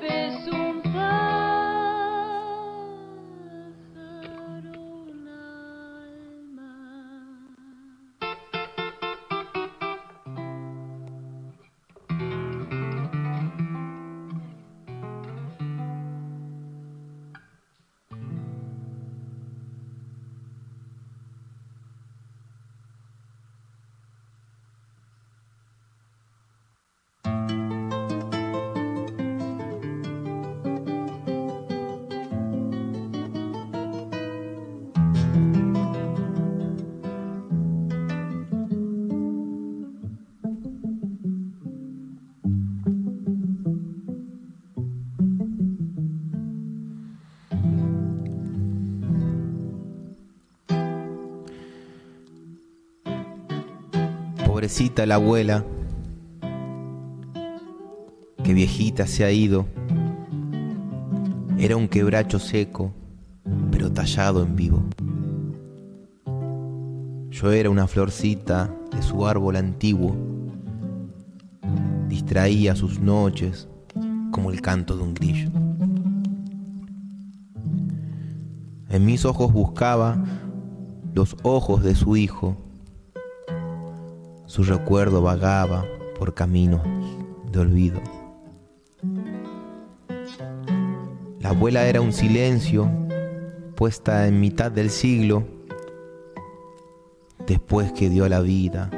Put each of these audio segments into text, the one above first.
Beijo la abuela, que viejita se ha ido. Era un quebracho seco, pero tallado en vivo. Yo era una florcita de su árbol antiguo. Distraía sus noches como el canto de un grillo. En mis ojos buscaba los ojos de su hijo su recuerdo vagaba por caminos de olvido. La abuela era un silencio puesta en mitad del siglo, después que dio a la vida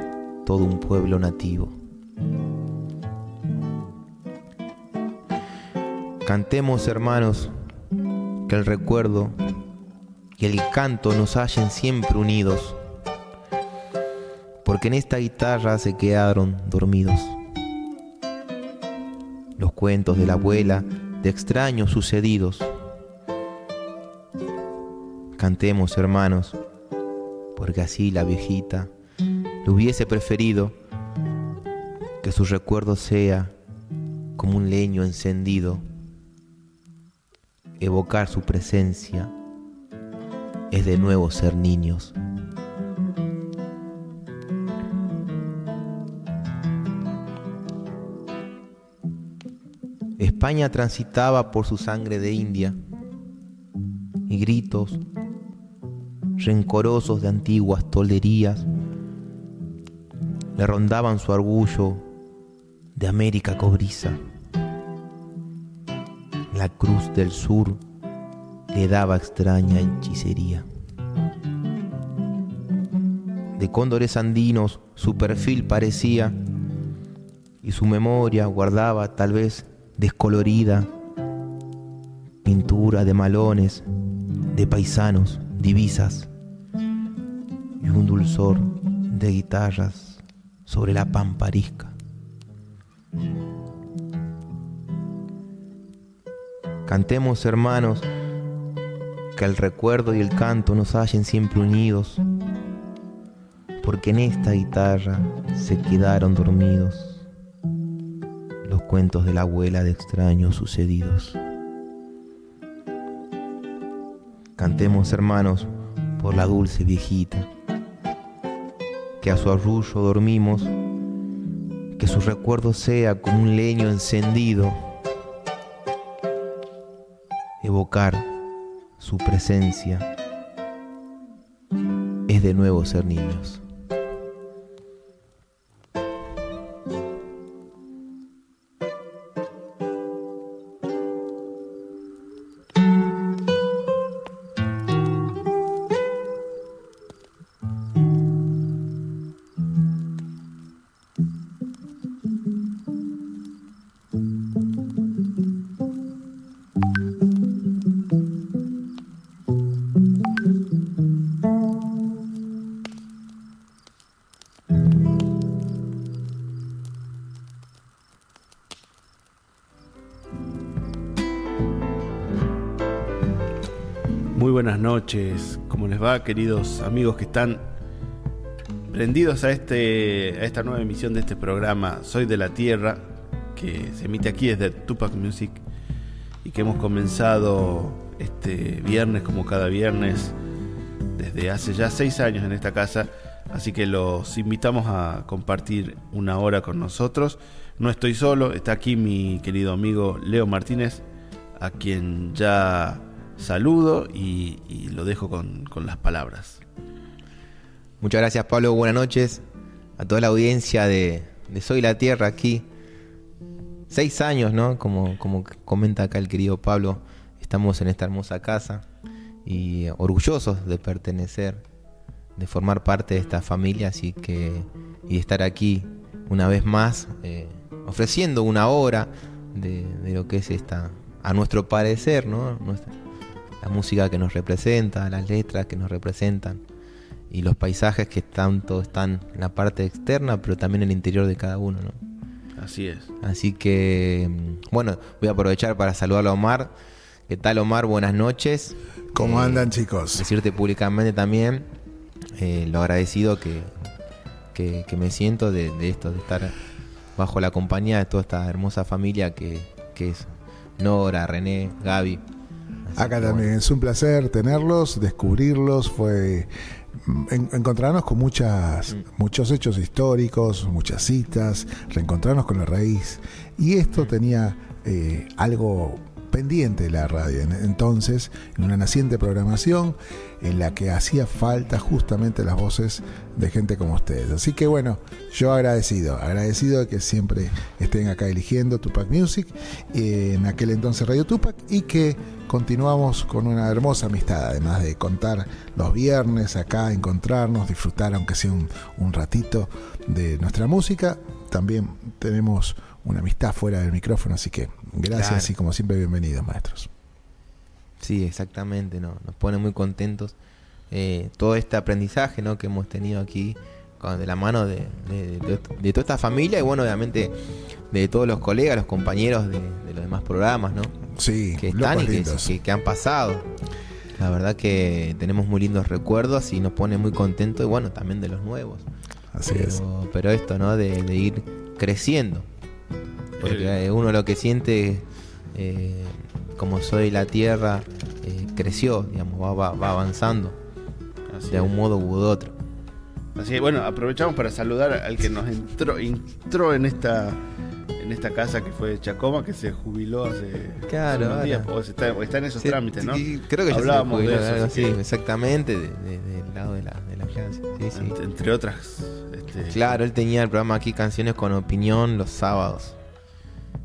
todo un pueblo nativo. Cantemos hermanos, que el recuerdo y el canto nos hallen siempre unidos porque en esta guitarra se quedaron dormidos. Los cuentos de la abuela de extraños sucedidos. Cantemos, hermanos, porque así la viejita le hubiese preferido que su recuerdo sea como un leño encendido. Evocar su presencia es de nuevo ser niños. España transitaba por su sangre de India y gritos rencorosos de antiguas tolderías le rondaban su orgullo de América cobriza. La cruz del sur le daba extraña hechicería. De cóndores andinos su perfil parecía y su memoria guardaba tal vez descolorida, pintura de malones, de paisanos, divisas y un dulzor de guitarras sobre la pamparisca. Cantemos hermanos, que el recuerdo y el canto nos hallen siempre unidos, porque en esta guitarra se quedaron dormidos cuentos de la abuela de extraños sucedidos. Cantemos hermanos por la dulce viejita, que a su arrullo dormimos, que su recuerdo sea como un leño encendido, evocar su presencia es de nuevo ser niños. Noches, ¿cómo les va, queridos amigos que están prendidos a, este, a esta nueva emisión de este programa Soy de la Tierra, que se emite aquí desde Tupac Music y que hemos comenzado este viernes como cada viernes desde hace ya seis años en esta casa, así que los invitamos a compartir una hora con nosotros. no estoy solo, está aquí mi querido amigo Leo Martínez, a quien ya saludo y, lo dejo con, las palabras. Muchas gracias Pablo, buenas noches a toda la audiencia de, Soy la Tierra aquí. Seis años, ¿no? Como, como comenta acá el querido Pablo, estamos en esta hermosa casa y orgullosos de pertenecer, de formar parte de esta familia, así que y estar aquí una vez más eh, ofreciendo una hora de, lo que es esta, a nuestro parecer, ¿no? La música que nos representa, las letras que nos representan y los paisajes que tanto están en la parte externa, pero también en el interior de cada uno, ¿no? Así es. Así que, mm, bueno, voy a aprovechar para saludar a Omar. ¿Qué tal, Omar? Buenas noches. ¿Cómo eh, andan, chicos? Decirte públicamente también eh, lo agradecido que, que, me siento de, esto, de estar bajo la compañía de toda esta hermosa familia que, es Nora, René, Gaby. Acá también es un placer tenerlos, descubrirlos, fue mm, encontrarnos con muchas, muchos hechos históricos, muchas citas, reencontrarnos con la raíz. Y esto tenía eh, algo pendiente la radio. Entonces, en una naciente programación en la que hacía falta justamente las voces de gente como ustedes. Así que bueno, yo agradecido, agradecido de que siempre estén acá eligiendo Tupac Music, en aquel entonces Radio Tupac, y que continuamos con una hermosa amistad, además de contar los viernes acá, encontrarnos, disfrutar aunque sea un, un ratito de nuestra música. También tenemos una amistad fuera del micrófono, así que gracias y como siempre bienvenidos maestros. Sí, exactamente, ¿no? nos pone muy contentos eh, todo este aprendizaje ¿no? que hemos tenido aquí de la mano de, toda esta familia y bueno, obviamente de todos los colegas, los compañeros de, los demás programas, ¿no? Sí, que están y que, que, han pasado. La verdad que tenemos muy lindos recuerdos y nos pone muy contentos y bueno, también de los nuevos. Así es. Pero esto, ¿no? De, ir creciendo. Porque uno lo que siente, eh, como soy la tierra, eh, creció, digamos, va, avanzando de un modo u otro. Así bueno, aprovechamos para saludar al que nos entró, entró en esta en esta casa que fue Chacoma, que se jubiló hace, claro, unos días, o, está, en esos trámites, ¿no? creo que Hablábamos de eso. Sí, exactamente, del lado de la, de la entre otras. Este, claro, él tenía el programa aquí Canciones con Opinión los sábados.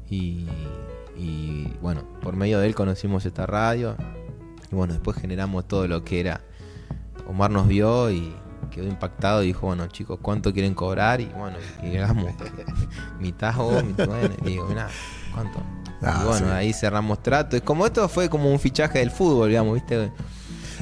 Y, bueno, por medio de él conocimos esta radio. Y bueno, después generamos todo lo que era. Omar nos vio y quedó impactado y dijo, bueno chicos, ¿cuánto quieren cobrar? Y bueno, y llegamos mitad o mitad. y digo, mira, ¿cuánto? Ah, y bueno, ahí cerramos trato. Es como esto fue como un fichaje del fútbol, digamos, ¿viste?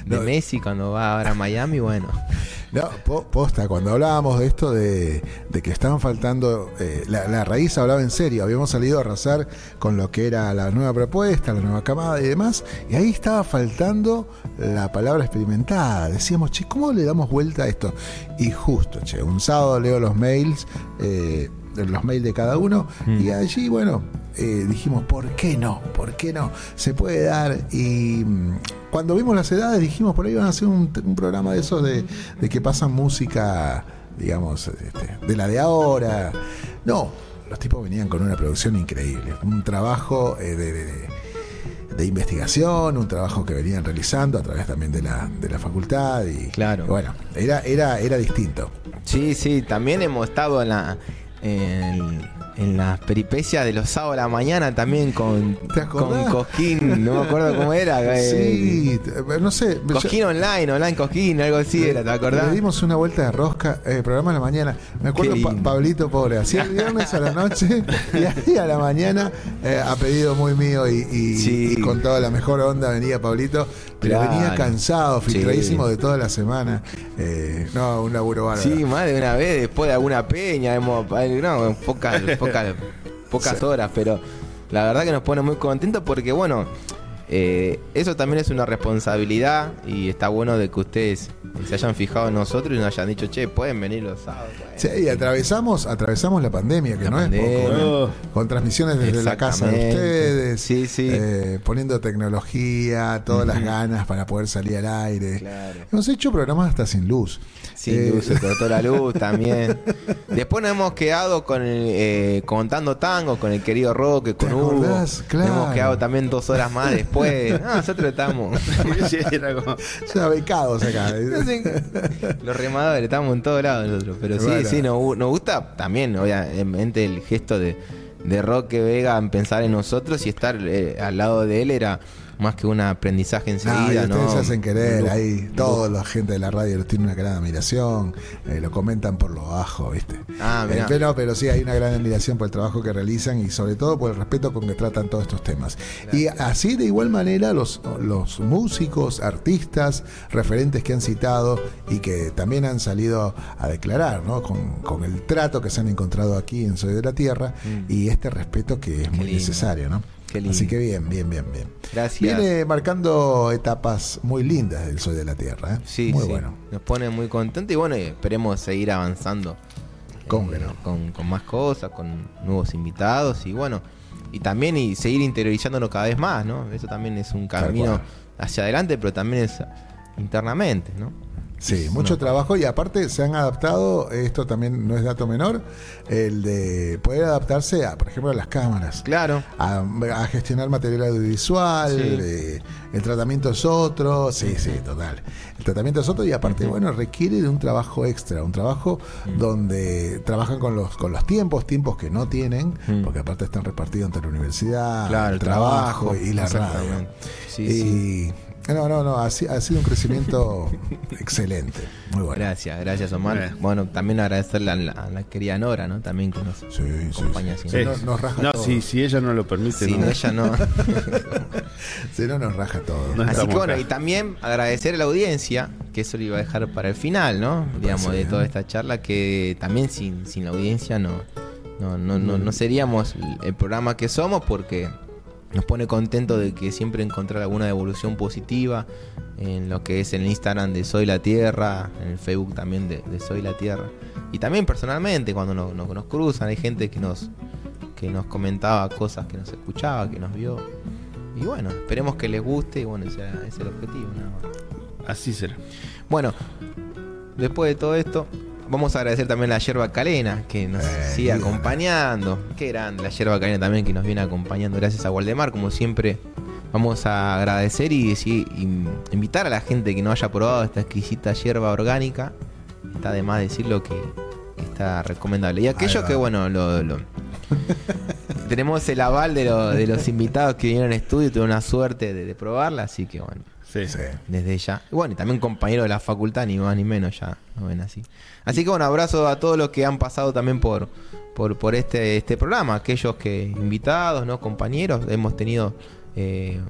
De Messi cuando va ahora a Miami, bueno. No, posta, cuando hablábamos de esto de, que estaban faltando, eh, la, raíz hablaba en serio, habíamos salido a arrasar con lo que era la nueva propuesta, la nueva camada y demás, y ahí estaba faltando la palabra experimentada. Decíamos, che, ¿cómo le damos vuelta a esto? Y justo, che, un sábado leo los mails, eh, los mails de cada uno, mm. y allí, bueno, eh, dijimos, ¿por qué no? ¿Por qué no? Se puede dar. Y mm, cuando vimos las edades dijimos, por ahí van a hacer un, programa de esos de, que pasan música, digamos, este, de la de ahora. No, los tipos venían con una producción increíble, un trabajo eh, de, investigación, un trabajo que venían realizando a través también de la, de la facultad y claro. bueno, era, era, era distinto. Sí, sí, también hemos estado en la en, en las peripecias de los sábados a la mañana también con, con Cosquín, no me acuerdo cómo era. Sí, eh, no sé. Cosquín online, online Cosquín, algo así era, ¿te acordás? Le dimos una vuelta de rosca, eh, programa a la mañana. Me acuerdo Pablito Pobre, hacía el viernes a la noche y ahí a la mañana, eh, a pedido muy mío y, con toda la mejor onda venía Pablito, pero venía cansado, filtradísimo de toda la semana. Eh, no, un laburo bárbaro. Sí, más de una vez, después de alguna peña, hemos, no, pocas, pocas, pocas horas, pero la verdad que nos pone muy contentos porque, bueno, eh, eso también es una responsabilidad y está bueno de que ustedes se hayan fijado en nosotros y nos hayan dicho, che, pueden venir los sábados. Sí, y atravesamos, atravesamos la pandemia, que La no pandemia. es poco, ¿no? Oh. con transmisiones desde la casa de ustedes, Sí, sí. eh, poniendo tecnología, todas las ganas para poder salir al aire. Claro. Hemos hecho programas hasta sin luz. Sin Eh, luz, se cortó la luz también. Después nos hemos quedado con el, eh, contando tango con el querido Roque, con ¿Te Hugo. acordás? Claro. Nos hemos quedado también dos horas más después. No, nosotros estamos. Ya becados acá. Los remadores, estamos en todos lados nosotros. Pero sí, Bueno. sí, nos gusta también, obviamente, el gesto de, de Roque Vega en pensar en nosotros y estar eh, al lado de él era más que un aprendizaje No, y enseguida, ustedes ¿no? hacen querer, ahí toda la gente de la radio los tiene una gran admiración, eh, lo comentan por lo bajo, ¿viste? Ah, mirá. Eh, pero, pero sí, hay una gran admiración por el trabajo que realizan y sobre todo por el respeto con que tratan todos estos temas. Y así de igual manera los, los músicos, artistas, referentes que han citado y que también han salido a declarar, ¿no? Con, con el trato que se han encontrado aquí en Soy de la Tierra y este respeto que es muy Mm. lindo. necesario, ¿no? Qué lindo. Así que bien, bien, bien, bien. Gracias. Viene marcando etapas muy lindas del Soy de la Tierra. ¿eh? Sí, muy sí. bueno. Nos pone muy contentos y bueno, esperemos seguir avanzando. ¿Cómo que eh, con, con más cosas, con nuevos invitados y bueno, y también y seguir interiorizándonos cada vez más, ¿no? Eso también es un camino hacia adelante, pero también es internamente, ¿no? Sí, mucho trabajo y aparte se han adaptado, esto también no es dato menor, el de poder adaptarse a, por ejemplo, a las cámaras. Claro. A, a gestionar material audiovisual, Sí. eh, el tratamiento es otro, sí, sí, total. El tratamiento es otro y aparte, bueno, requiere de un trabajo extra, un trabajo Mm. donde trabajan con los, con los tiempos, tiempos que no tienen, Mm. porque aparte están repartidos entre la universidad, Claro, el trabajo, trabajo, y la radio. Sí, y, sí. No, no, no, ha, si- ha sido un crecimiento excelente, muy bueno. Gracias, gracias Omar. Bueno. Bueno, también agradecerle a la, a la querida Nora, ¿no? También que nos Sí, sí, acompaña sí. siempre. Sí. No- nos raja no, todo. si, si ella no lo permite, Sí, no. ella no. Si no, nos raja todo. No. Así que bueno, acá. y también agradecer a la audiencia, que eso lo iba a dejar para el final, ¿no? Digamos, de bien. toda esta charla, que también sin, sin la audiencia no, no, no, no, no seríamos el programa que somos porque nos pone contento de que siempre encontrar alguna devolución positiva en lo que es el Instagram de Soy la Tierra, en el Facebook también de, de Soy la Tierra. Y también personalmente, cuando nos, nos- nos cruzan, hay gente que nos, que nos comentaba cosas que nos escuchaba, que nos vio. Y bueno, esperemos que les guste y bueno, ese ese es el objetivo. nada más. Así será. Bueno, después de todo esto, vamos a agradecer también a la yerba calena que nos Eh, sigue acompañando. Qué grande la yerba calena también que nos viene acompañando. Gracias a Waldemar, como siempre. Vamos a agradecer y, decir- y invitar a la gente que no haya probado esta exquisita yerba orgánica. Está de más decirlo que, que está recomendable. Y aquellos que, bueno, lo, lo- tenemos el aval de, lo- de los invitados que vinieron al estudio y tuvieron la suerte de, de probarla, así que bueno, Sí. Sí. desde ya. Y bueno, y también compañeros de la facultad, ni más ni menos, ya lo ven así. Así que bueno, abrazo a todos los que han pasado también por, por, por este, este programa, aquellos que invitados, ¿no? Compañeros, hemos tenido eh,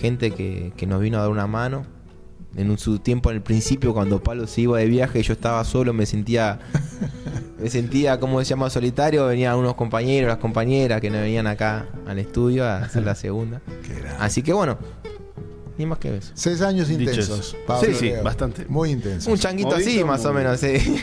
gente que, que nos vino a dar una mano. En su tiempo, en el principio, cuando Pablo se iba de viaje, yo estaba solo, me sentía, me sentía, como se llama, solitario. Venían unos compañeros, las compañeras que no venían acá al estudio a hacer la segunda. Así que bueno, ni más que eso. Seis años Dicho intensos. Pablo Sí, sí, Leo. bastante. Muy intensos. Un changuito así, más o menos, sí.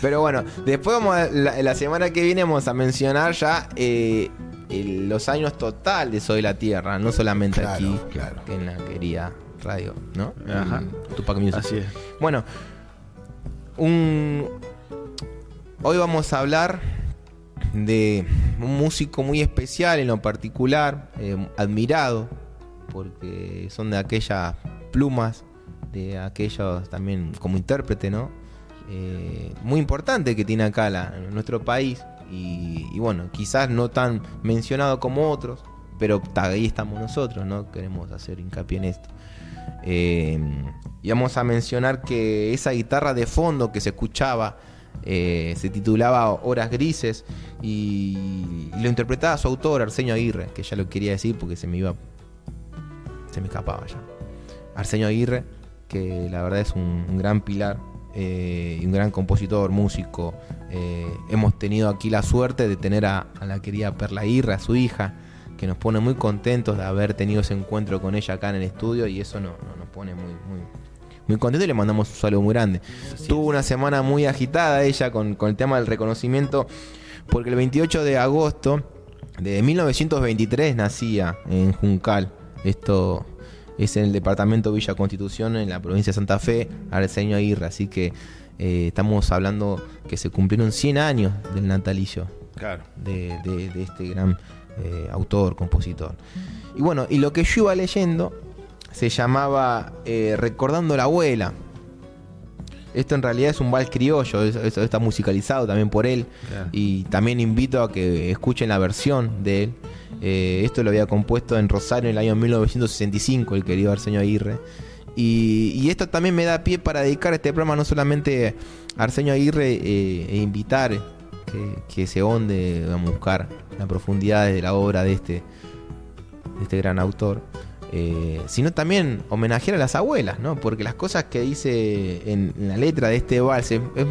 Pero bueno, después vamos a- la, la semana que viene vamos a mencionar ya eh, el- los años total de Soy la Tierra, no solamente Claro, aquí, claro. que en la querida radio, ¿no? Ajá. Tupac Music. Así es. Bueno, un... hoy vamos a hablar de un músico muy especial en lo particular, eh, admirado, porque son de aquellas plumas, de aquellos también como intérprete, ¿no? Eh, muy importante que tiene acá la- nuestro país y, bueno, quizás no tan mencionado como otros, pero ahí estamos nosotros, ¿no? Queremos hacer hincapié en esto. Eh, y vamos a mencionar que esa guitarra de fondo que se escuchaba se titulaba Horas Grises y, y lo interpretaba su autor, Arsenio Aguirre, que ya lo quería decir porque se me iba. se me escapaba ya. Arsenio Aguirre, que la verdad es un, un gran pilar eh, y un gran compositor, músico. Eh, hemos tenido aquí la suerte de tener a, a la querida Perla Aguirre, a su hija, que nos pone muy contentos de haber tenido ese encuentro con ella acá en el estudio y eso no, no- nos pone muy, muy, muy contentos y le mandamos un saludo muy grande. Tuvo una semana muy agitada ella con, con el tema del reconocimiento porque el 28 de agosto de 1923 nacía en Juncal. Esto es en el departamento Villa Constitución, en la provincia de Santa Fe, Arsenio Aguirre. Así que eh, estamos hablando que se cumplieron 100 años del natalicio Claro. de, de- de este gran eh, autor, compositor. Y bueno, y lo que yo iba leyendo se llamaba eh, Recordando la abuela. Esto en realidad es un vals criollo, es- es- está musicalizado también por él. Claro. Y también invito a que escuchen la versión de él. Eh, esto lo había compuesto en Rosario en el año 1965, el querido Arsenio Aguirre. Y, y esto también me da pie para dedicar este programa no solamente a Arsenio Aguirre eh, e invitar que, que se onde a buscar la profundidad de la obra de este, de este gran autor, eh, sino también homenajear a las abuelas, ¿no? Porque las cosas que dice en, en la letra de este vals es, es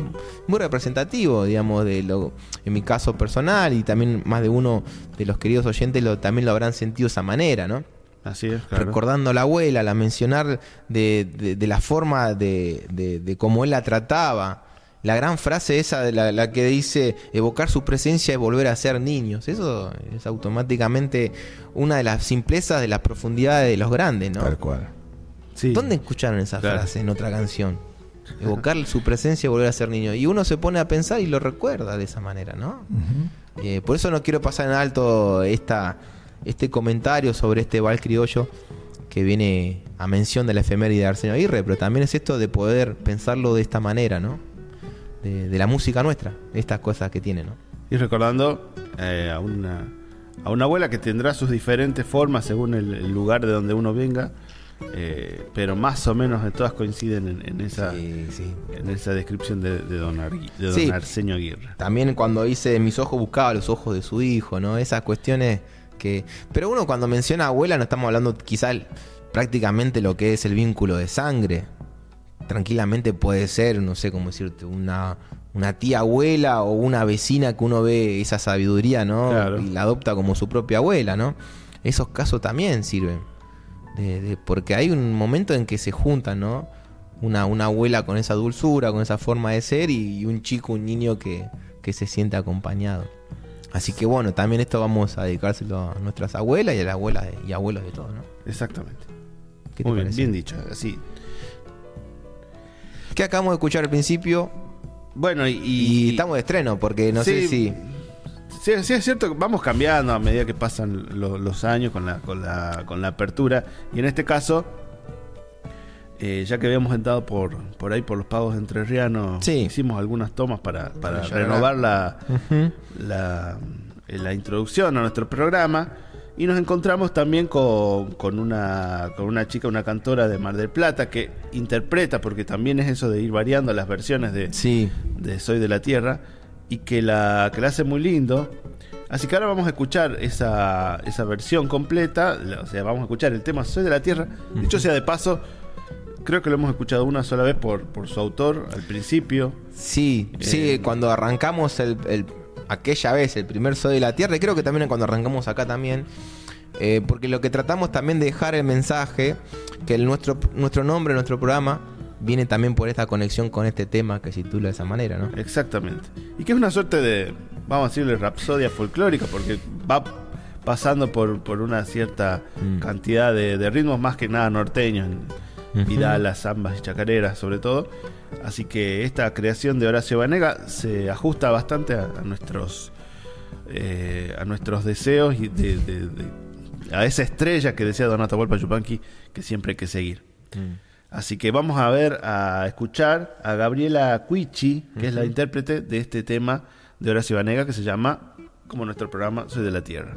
muy representativo, digamos, de lo, en mi caso personal y también más de uno de los queridos oyentes lo, también lo habrán sentido de esa manera, ¿no? Así es, claro. recordando a la abuela, la mencionar de, de- de la forma de, de, de cómo él la trataba. La gran frase esa, de la, la que dice, evocar su presencia es volver a ser niños. Eso es automáticamente una de las simplezas de las profundidades de los grandes, ¿no? Tal cual. Sí. ¿Dónde escucharon esa Claro. frase en otra canción? Evocar su presencia y volver a ser niño. Y uno se pone a pensar y lo recuerda de esa manera, ¿no? Eh, por eso no quiero pasar en alto esta, este comentario sobre este Val Criollo que viene a mención de la efeméride de Arsenio Aguirre, pero también es esto de poder pensarlo de esta manera, ¿no? De, de la música nuestra, estas cosas que tiene, ¿no? Y recordando eh, a, una, a una abuela que tendrá sus diferentes formas según el, el lugar de donde uno venga, eh, pero más o menos de todas coinciden en, en esa, Sí, sí. en esa descripción de, de don, Argui- de don Sí. Arsenio Aguirre. También cuando dice mis ojos buscaba los ojos de su hijo, ¿no? Esas cuestiones que... Pero uno cuando menciona abuela no estamos hablando quizá prácticamente lo que es el vínculo de sangre. Tranquilamente puede ser, no sé cómo decirte, una, una tía abuela o una vecina que uno ve esa sabiduría, ¿no? Claro. Y la adopta como su propia abuela, ¿no? Esos casos también sirven. De- de- porque hay un momento en que se juntan, ¿no? Una, una abuela con esa dulzura, con esa forma de ser y, un chico, un niño que, que se siente acompañado. Así que bueno, también esto vamos a dedicárselo a nuestras abuelas y a las abuelas de- y abuelos de todos, ¿no? Exactamente. ¿Qué te Muy bien, bien dicho. Así. Que acabamos de escuchar al principio Bueno, y, y, estamos de estreno porque no sé si... Sí, sí, es cierto que vamos cambiando a medida que pasan lo- los años con la, con, la, con la apertura. Y en este caso, eh, ya que habíamos entrado por, por ahí por los pagos entrerrianos, Sí. hicimos algunas tomas para, renovar la, la, eh, la introducción a nuestro programa. Y nos encontramos también con, con una, con una chica, una cantora de Mar del Plata, que interpreta, porque también es eso de ir variando las versiones de, Sí, de Soy de la Tierra y que la, que la hace muy lindo. Así que ahora vamos a escuchar esa, esa versión completa, o sea, vamos a escuchar el tema Soy de la Tierra. Dicho sea de paso, creo que lo hemos escuchado una sola vez por, por su autor al principio. sí, sí, Eh, cuando arrancamos el, el- aquella vez, el primer Soy de la Tierra, y creo que también cuando arrancamos acá también, eh, porque lo que tratamos también de dejar el mensaje, que el, nuestro, nuestro nombre, nuestro programa, viene también por esta conexión con este tema que se titula de esa manera, ¿no? Exactamente. Y que es una suerte de, vamos a decirle, rapsodia folclórica, porque va pasando por, por una cierta Mm. cantidad de, de ritmos más que nada norteños, Ujú. vidalas, zambas y chacareras sobre todo. Así que esta creación de Horacio Banega se ajusta bastante a, a nuestros eh, a nuestros deseos y de, de- de- a esa estrella que decía Don Atahualpa Yupanqui que siempre hay que seguir. Mm. Así que vamos a ver, a escuchar a Gabriela Cuichi, que es la intérprete de este tema de Horacio Banega que se llama, como nuestro programa, Soy de la Tierra.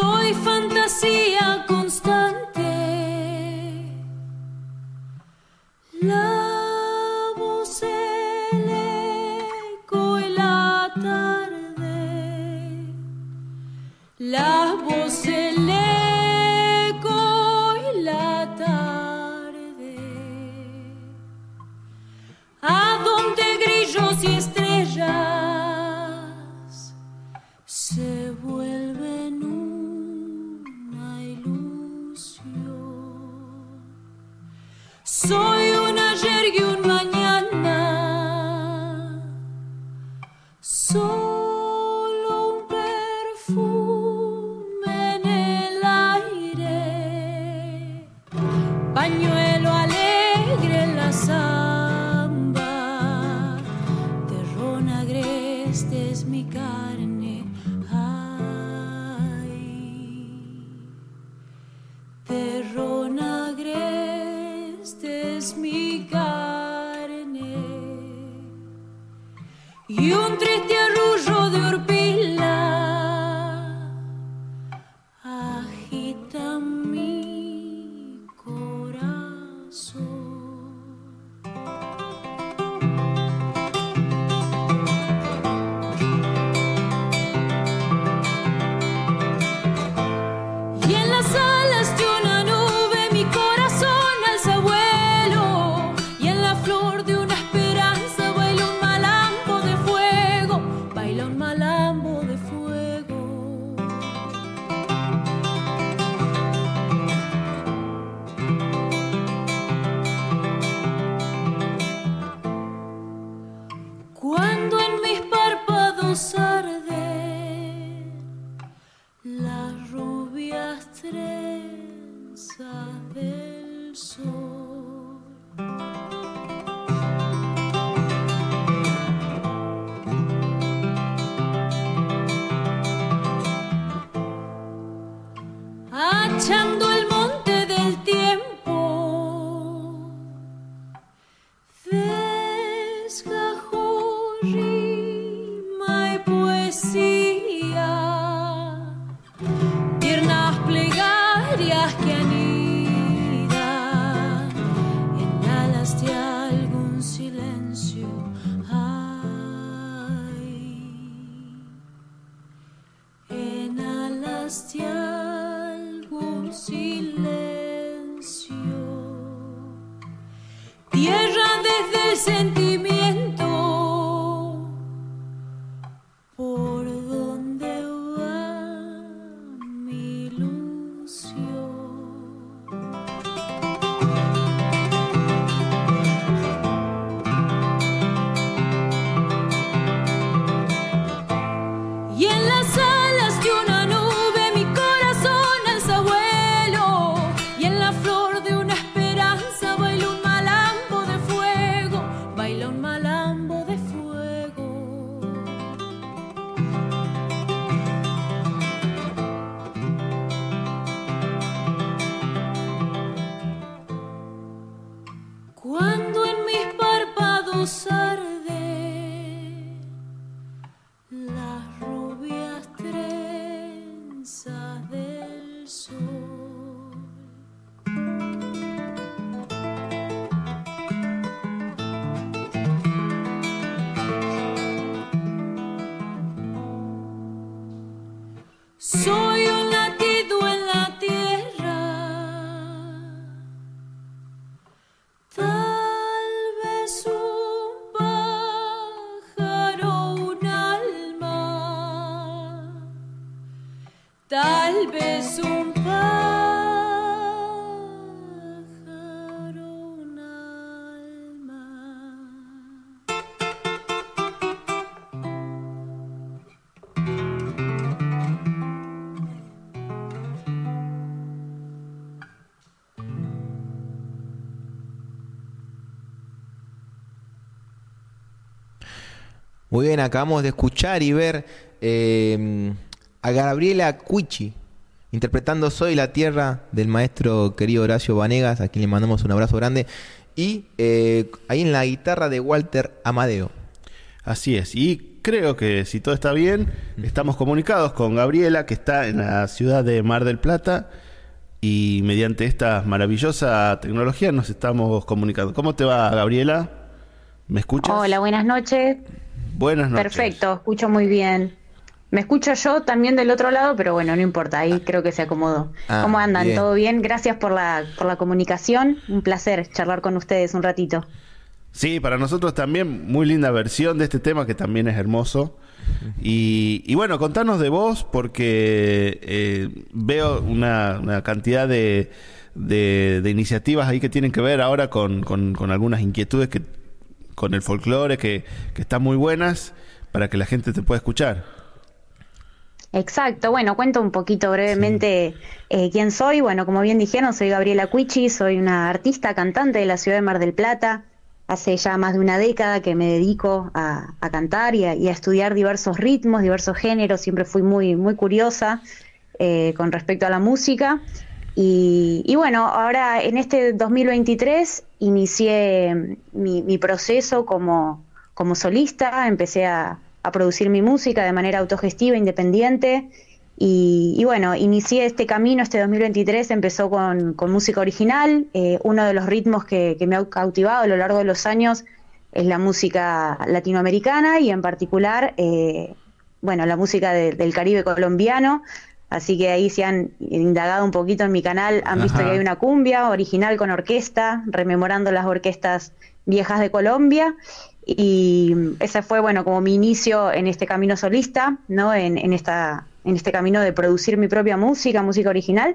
Soy fantasía con so Muy bien, acabamos de escuchar y ver em, a Gabriela Cuichi interpretando Soy la Tierra del maestro querido Horacio Vanegas, a quien le mandamos un abrazo grande, y eh, ahí en la guitarra de Walter Amadeo. Así es, y creo que si todo está bien, estamos comunicados con Gabriela, que está en la ciudad de Mar del Plata, y mediante esta maravillosa tecnología nos estamos comunicando. ¿Cómo te va, Gabriela? ¿Me escuchas? Hola, buenas noches. Buenas noches. Perfecto, escucho muy bien. Me escucho yo también del otro lado, pero bueno, no importa, ahí creo que se acomodó. Ah, ¿Cómo andan? bien. ¿Todo bien? Gracias por la, por la comunicación. Un placer charlar con ustedes un ratito. Sí, para nosotros también muy linda versión de este tema que también es hermoso. Y, y bueno, contanos de vos porque eh, veo una, una cantidad de, de, de iniciativas ahí que tienen que ver ahora con, con- con algunas inquietudes que con el folclore que, que están muy buenas para que la gente te pueda escuchar. Exacto, bueno, cuento un poquito brevemente eh, quién soy. Bueno, como bien dijeron, soy Gabriela Cuichi, soy una artista cantante de la ciudad de Mar del Plata. Hace ya más de una década que me dedico a, a cantar y a, y a estudiar diversos ritmos, diversos géneros. Siempre fui muy, muy curiosa eh, con respecto a la música. Y, bueno, ahora en este 2023 inicié mi, proceso como, como solista, empecé a, producir mi música de manera autogestiva, independiente. Y, bueno, inicié este camino, este 2023 empezó con, música original. Eh, uno de los ritmos que, me ha cautivado a lo largo de los años es la música latinoamericana y en particular, eh, bueno, la música de- del Caribe colombiano. Así que ahí se han indagado un poquito en mi canal, han visto que hay una cumbia original con orquesta, rememorando las orquestas viejas de Colombia. Y ese fue, bueno, como mi inicio en este camino solista, ¿no? En, en esta, en este camino de producir mi propia música, música original.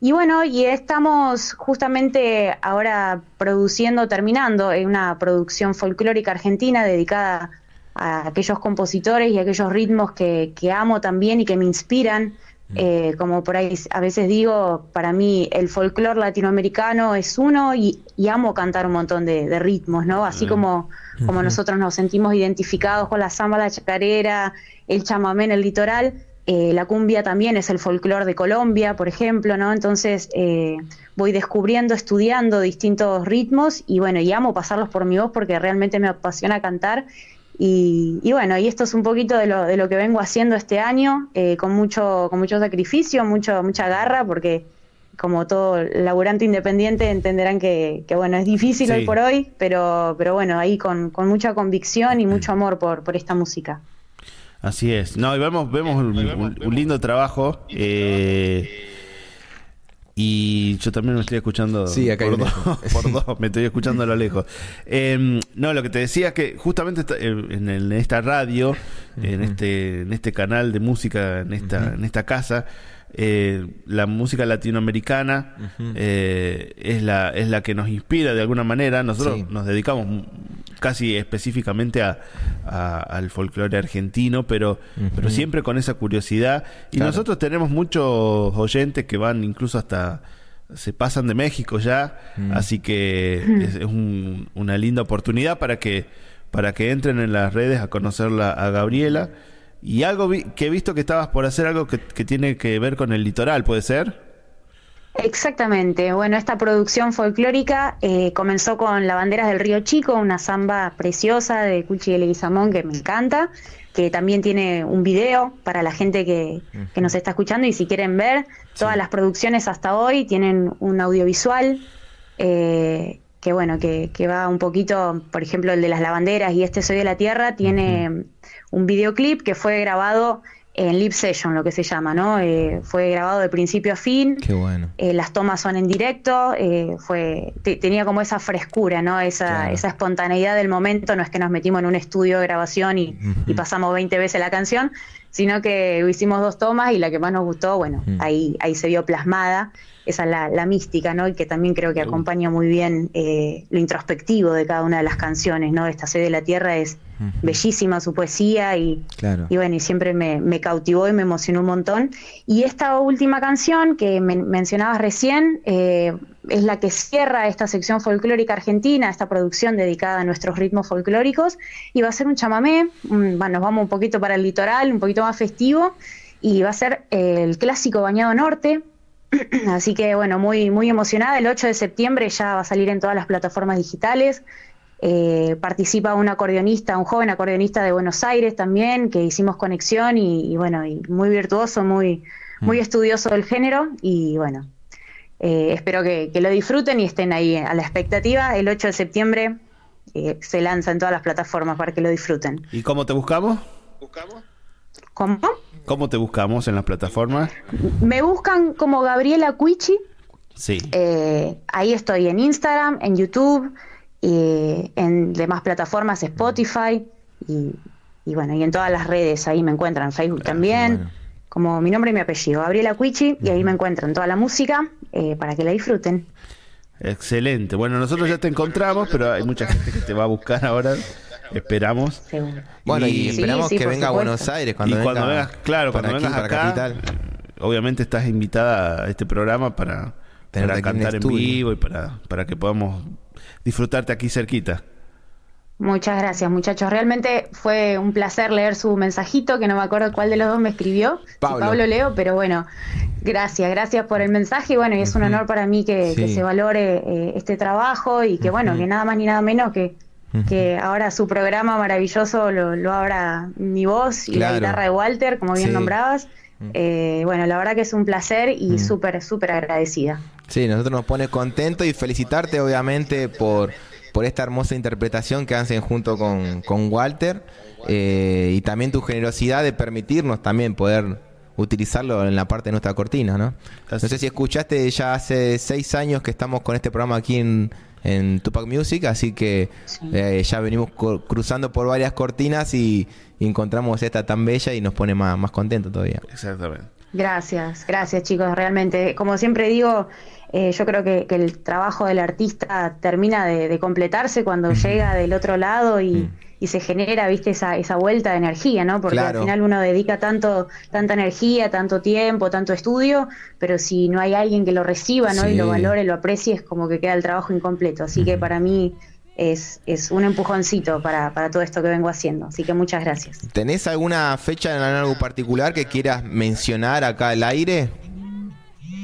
Y bueno, y estamos justamente ahora produciendo, terminando en una producción folclórica argentina dedicada a aquellos compositores y aquellos ritmos que, que amo también y que me inspiran. Eh, como por ahí a veces digo, para mí el folclore latinoamericano es uno y, y amo cantar un montón de, de ritmos, ¿no? Así como, como nosotros nos sentimos identificados con la samba, la chacarera, el chamamé en el litoral, eh, la cumbia también es el folclore de Colombia, por ejemplo, ¿no? Entonces eh, voy descubriendo, estudiando distintos ritmos y bueno, y amo pasarlos por mi voz porque realmente me apasiona cantar. Y, y bueno, y esto es un poquito de lo, de lo que vengo haciendo este año, eh, con mucho, con mucho sacrificio, mucho, mucha garra, porque como todo laburante independiente entenderán que, que, bueno, es difícil Sí. hoy por hoy, pero, pero bueno, ahí con, con mucha convicción y mucho amor por, por esta música. Así es. No, y vemos, vemos un, un- un lindo trabajo. eh, y yo también me estoy escuchando Sí, acá por, dos, por dos, me estoy escuchando a lo lejos. Eh, no, lo que te decía es que justamente esta- eh, en, el- en esta radio, en este en este canal de música, en esta en esta casa, eh, la música latinoamericana eh, es la es la que nos inspira de alguna manera. Nosotros Sí. nos dedicamos casi específicamente a, a- al folclore argentino, pero, pero siempre con esa curiosidad. Y Claro. nosotros tenemos muchos oyentes que van incluso hasta se pasan de México ya, así que es, es un- una linda oportunidad para que para que entren en las redes a conocerla a Gabriela. Y algo vi- que he visto que estabas por hacer algo que, que tiene que ver con el litoral, ¿puede ser? Exactamente. Bueno, esta producción folclórica eh, comenzó con Lavanderas del Río Chico, una samba preciosa de Cuchi y Leguizamón que me encanta, que también tiene un video para la gente que, que nos está escuchando y si quieren ver, todas las producciones hasta hoy tienen un audiovisual. eh, que bueno, que, que va un poquito, por ejemplo, el de las lavanderas y este Soy de la Tierra, tiene un videoclip que fue grabado en lip session, lo que se llama, ¿no? Eh, fue grabado de principio a fin. Qué bueno. Eh, las tomas son en directo, eh, fue, te- tenía como esa frescura, ¿no? Esa, Claro. esa espontaneidad del momento, no es que nos metimos en un estudio de grabación y, y pasamos 20 veces la canción, sino que hicimos dos tomas y la que más nos gustó, bueno, ahí, ahí se vio plasmada, esa es la, la mística, ¿no? Y que también creo que acompaña muy bien eh, lo introspectivo de cada una de las canciones, ¿no? Esta Soy de la Tierra es bellísima su poesía y, Claro. y bueno, y siempre me, me cautivó y me emocionó un montón. Y esta última canción que men- mencionabas recién eh, es la que cierra esta sección folclórica argentina, esta producción dedicada a nuestros ritmos folclóricos. Y va a ser un chamamé, un- bueno, nos vamos un poquito para el litoral, un poquito más festivo. y va a ser el clásico Bañado Norte. Así que bueno, muy, muy emocionada. El 8 de septiembre ya va a salir en todas las plataformas digitales. Eh, participa un acordeonista, un joven acordeonista de Buenos Aires también, que hicimos conexión y, bueno, y muy virtuoso, muy, muy mm. estudioso del género y bueno, eh, espero que, lo disfruten y estén ahí a la expectativa. El 8 de septiembre eh, se lanza en todas las plataformas para que lo disfruten. ¿Y cómo te buscamos? ¿Buscamos? ¿Cómo? ¿Cómo te buscamos en las plataformas? Me buscan como Gabriela Cuichi. Sí. ahí estoy en Instagram, en YouTube y en demás plataformas, Spotify y, bueno, y en todas las redes ahí me encuentran, Facebook también, como mi nombre y mi apellido, Gabriela Cuichi, y ahí me encuentran toda la música eh, para que la disfruten. Excelente. Bueno, nosotros ya te encontramos, pero hay mucha gente que te va a buscar ahora. Esperamos. Bueno, y, esperamos que venga a Buenos Aires cuando, vengas, claro, cuando vengas acá, capital. Obviamente estás invitada a este programa para, para cantar en vivo y para, para que podamos disfrutarte aquí cerquita. Muchas gracias, muchachos. Realmente fue un placer leer su mensajito, que no me acuerdo cuál de los dos me escribió. Pablo, Leo, pero bueno, gracias, gracias por el mensaje. Y bueno, y es un honor para mí que, se valore eh, este trabajo y que, bueno, que nada más ni nada menos que, que ahora su programa maravilloso lo, abra mi voz y la guitarra de Walter, como bien nombrabas. Eh, bueno, la verdad que es un placer y súper, súper agradecida. Sí, nosotros nos pone contento y felicitarte obviamente por, por esta hermosa interpretación que hacen junto con, con Walter eh, y también tu generosidad de permitirnos también poder utilizarlo en la parte de nuestra cortina, ¿no? No sé si escuchaste, ya hace seis años que estamos con este programa aquí en, en Tupac Music, así que eh, ya venimos cruzando por varias cortinas y, encontramos esta tan bella y nos pone más, más contentos todavía. Exactamente. Gracias, gracias chicos, realmente. Como siempre digo, eh, yo creo que, el trabajo del artista termina de, completarse cuando llega del otro lado y, se genera, viste, esa, esa vuelta de energía, ¿no? Porque al final uno dedica tanto, tanta energía, tanto tiempo, tanto estudio, pero si no hay alguien que lo reciba, ¿no? Y lo valore, lo aprecie, es como que queda el trabajo incompleto. Así que para mí es, es un empujoncito para, para, todo esto que vengo haciendo. Así que muchas gracias. ¿Tenés alguna fecha en algo particular que quieras mencionar acá al aire?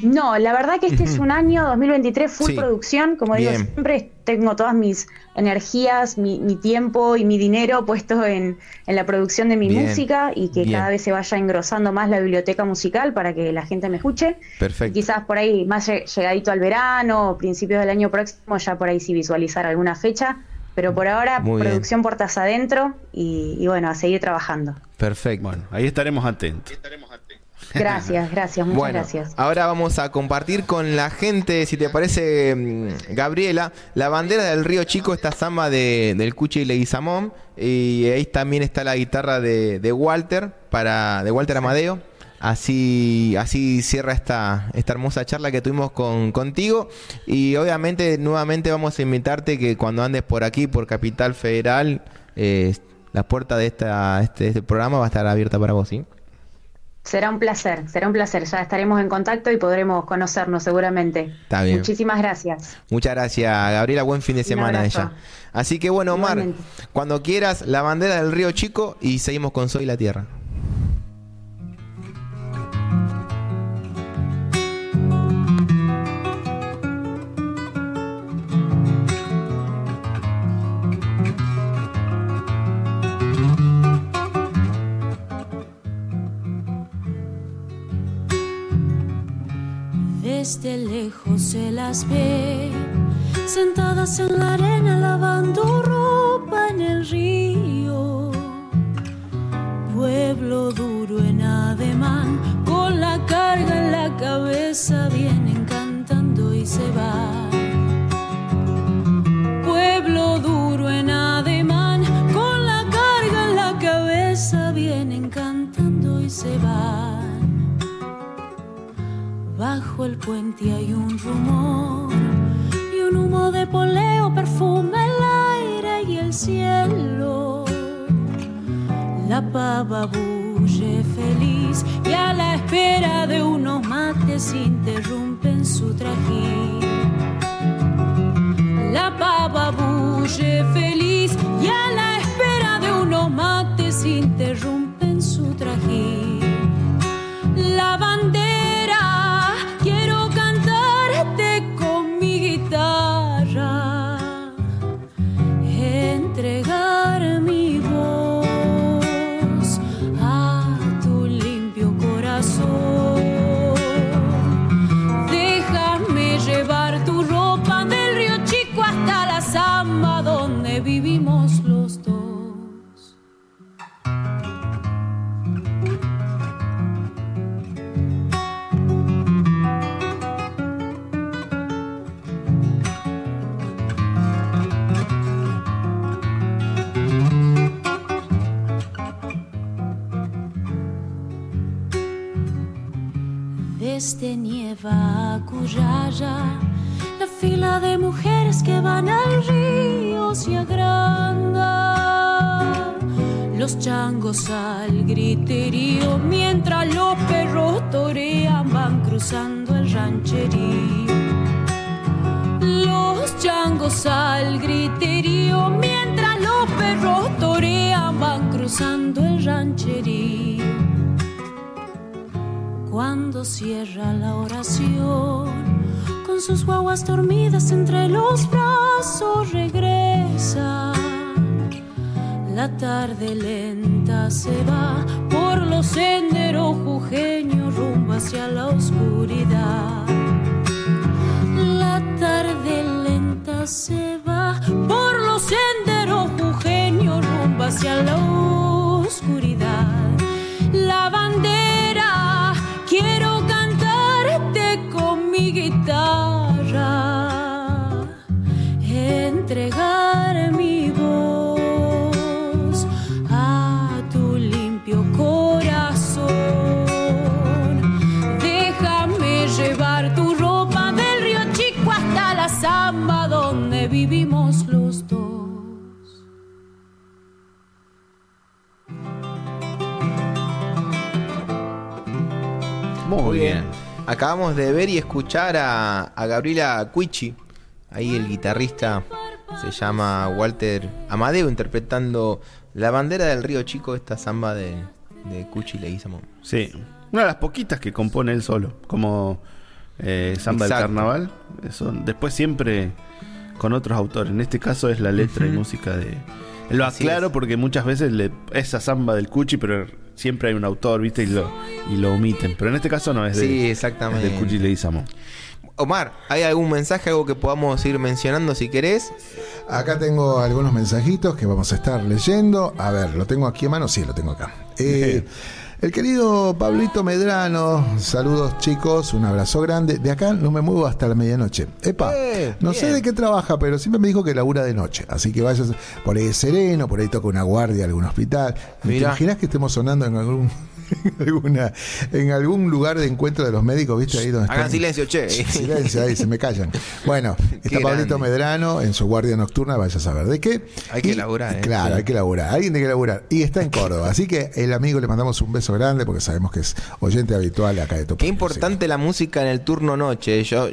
No, la verdad que este es un año 2023 full producción, como digo siempre, tengo todas mis energías, mi, tiempo y mi dinero puesto en, la producción de mi música y que cada vez se vaya engrosando más la biblioteca musical para que la gente me escuche. Perfecto. quizás por ahí, más llegadito al verano o principios del año próximo, ya por ahí sí visualizar alguna fecha. Pero por ahora, producción puertas adentro y, y, bueno, a seguir trabajando. Perfecto. Bueno, ahí estaremos atentos. Ahí estaremos atentos. Gracias, gracias, muchas bueno, gracias. Ahora vamos a compartir con la gente, si te parece, mm, Gabriela, la bandera del Río Chico, esta samba de, del Cuchi y Leguizamón. Y ahí también está la guitarra de, Walter, para, de Walter Amadeo. Así, así cierra esta, esta hermosa charla que tuvimos con, contigo. Y obviamente, nuevamente vamos a invitarte que cuando andes por aquí, por Capital Federal, eh, la puerta de, esta, este, este programa va a estar abierta para vos, ¿sí? Será un placer, será un placer. Ya estaremos en contacto y podremos conocernos seguramente. Está bien. Muchísimas gracias. Muchas gracias, Gabriela. Buen fin de semana ella. Así que bueno, Omar, cuando quieras, la bandera del Río Chico y seguimos con Soy la Tierra. Desde lejos se las ve, sentadas en la arena lavando ropa en el río. Pueblo duro en ademán, con la carga en la cabeza, vienen cantando y se van. Pueblo duro en ademán, con la carga en la cabeza, vienen cantando y se van. Bajo el puente hay un rumor y un humo de poleo perfuma el aire y el cielo. La pava bulle feliz y a la espera de unos mates interrumpen su trajín. La pava bulle feliz y a la espera de unos mates interrumpen su trajín triste soul. Changos al griterío, mientras los perros torean, van cruzando el rancherío. Los changos al griterío, mientras los perros torean, van cruzando el rancherío. Cuando cierra la oración, con sus guaguas dormidas entre los brazos regresa. La tarde lenta se va por los senderos jujeños rumbo hacia la oscuridad. La tarde lenta se va por los senderos jujeños rumbo hacia la oscuridad. Muy bien. Acabamos de ver y escuchar a, a Gabriela Cuichi. Ahí el guitarrista se llama Walter Amadeo interpretando La bandera del río Chico, esta samba de, de Cuchi Leguizamo. Sí. Una de las poquitas que compone él solo, como eh, Samba del Exacto. Carnaval. Eso, después siempre con otros autores. En este caso es la letra y música de... Lo Así aclaro es. porque muchas veces le, esa samba del Cuchi, pero siempre hay un autor, ¿viste? Y lo, y lo omiten. Pero en este caso no, es de, Sí, es exactamente. de Cuchi Leguizamo. Omar, ¿hay algún mensaje, algo que podamos ir mencionando si querés? Acá tengo algunos mensajitos que vamos a estar leyendo. A ver, ¿lo tengo aquí a mano? Sí, lo tengo acá. Eh, el querido Pablito Medrano, saludos chicos, un abrazo grande. De acá no me muevo hasta la medianoche. Epa, Eh, no sé de qué trabaja, pero siempre me dijo que labura de noche. Así que vayas, por ahí sereno, por ahí toca una guardia algún hospital. ¿Te Mirá. imaginas que estemos sonando en algún... en alguna- en algún lugar de encuentro de los médicos, ¿viste? Ahí donde Hagan están- silencio, che. Silencio, ahí se me callan. Bueno, está Pablito grande. Medrano en su guardia nocturna, vaya a saber de qué. Hay que laburar, ¿eh? Claro, hay que laburar. Alguien tiene que laburar. Y está en Córdoba. Así que el amigo le mandamos un beso grande porque sabemos que es oyente habitual acá de Top Qué importante la música en el turno noche. Yo,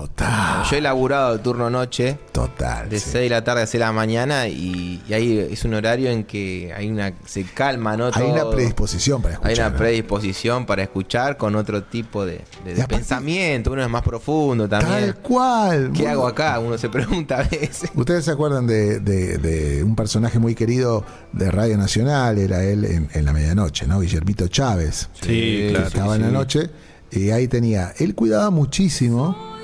Total. yo he laburado el turno noche. Total. De sí. 6 de la tarde a 6 de la mañana y, y ahí es un horario en que hay una se calma, ¿no? Hay una predisposición para escuchar. Hay una ¿no? predisposición para escuchar con otro tipo de, de- de Y aparte- pensamiento, uno es más profundo Tal también. cual. ¿Qué hago acá? Uno se pregunta a veces. Ustedes se acuerdan de, de- de un personaje muy querido de Radio Nacional, era él en, en la medianoche, ¿no? Guillermito Chávez. Sí, Sí, claro. estaba en la noche y ahí tenía, él cuidaba muchísimo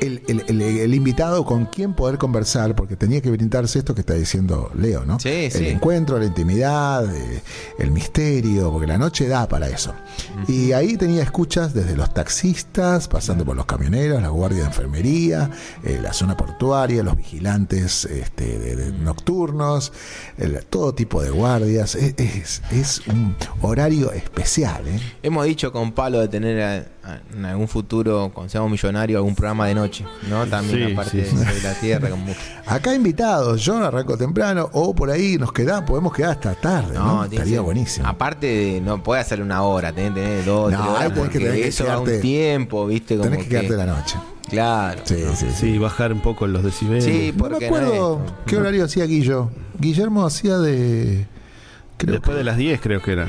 el, el- el- el invitado con quien poder conversar, porque tenía que brindarse esto que está diciendo Leo, ¿no? Sí, el sí. encuentro, la intimidad, eh, el misterio, porque la noche da para eso. Y ahí tenía escuchas desde los taxistas, pasando por los camioneros, la guardia de enfermería, eh, la zona portuaria, los vigilantes este, de- de nocturnos, el- todo tipo de guardias. Es, es- es un horario especial, ¿eh? Hemos dicho con Palo de tener a- en algún futuro, cuando seamos millonarios, algún programa de noche, ¿no? También Sí, aparte sí, de, de la Tierra. Como... Acá invitados, yo arranco temprano o por ahí nos quedamos, podemos quedar hasta tarde, ¿no? que Estaría buenísimo. Aparte de, no puede hacer una hora, tenés que tener dos, No, tres horas, tenés que que eso da un tiempo, ¿viste? Como Tenés que quedarte la noche. Claro. Sí, sí, sí. Sí, bajar un poco los decibeles. Sí, No me acuerdo no qué horario hacía Guillo. Guillermo hacía de. Creo Después que- de las 10 creo que era.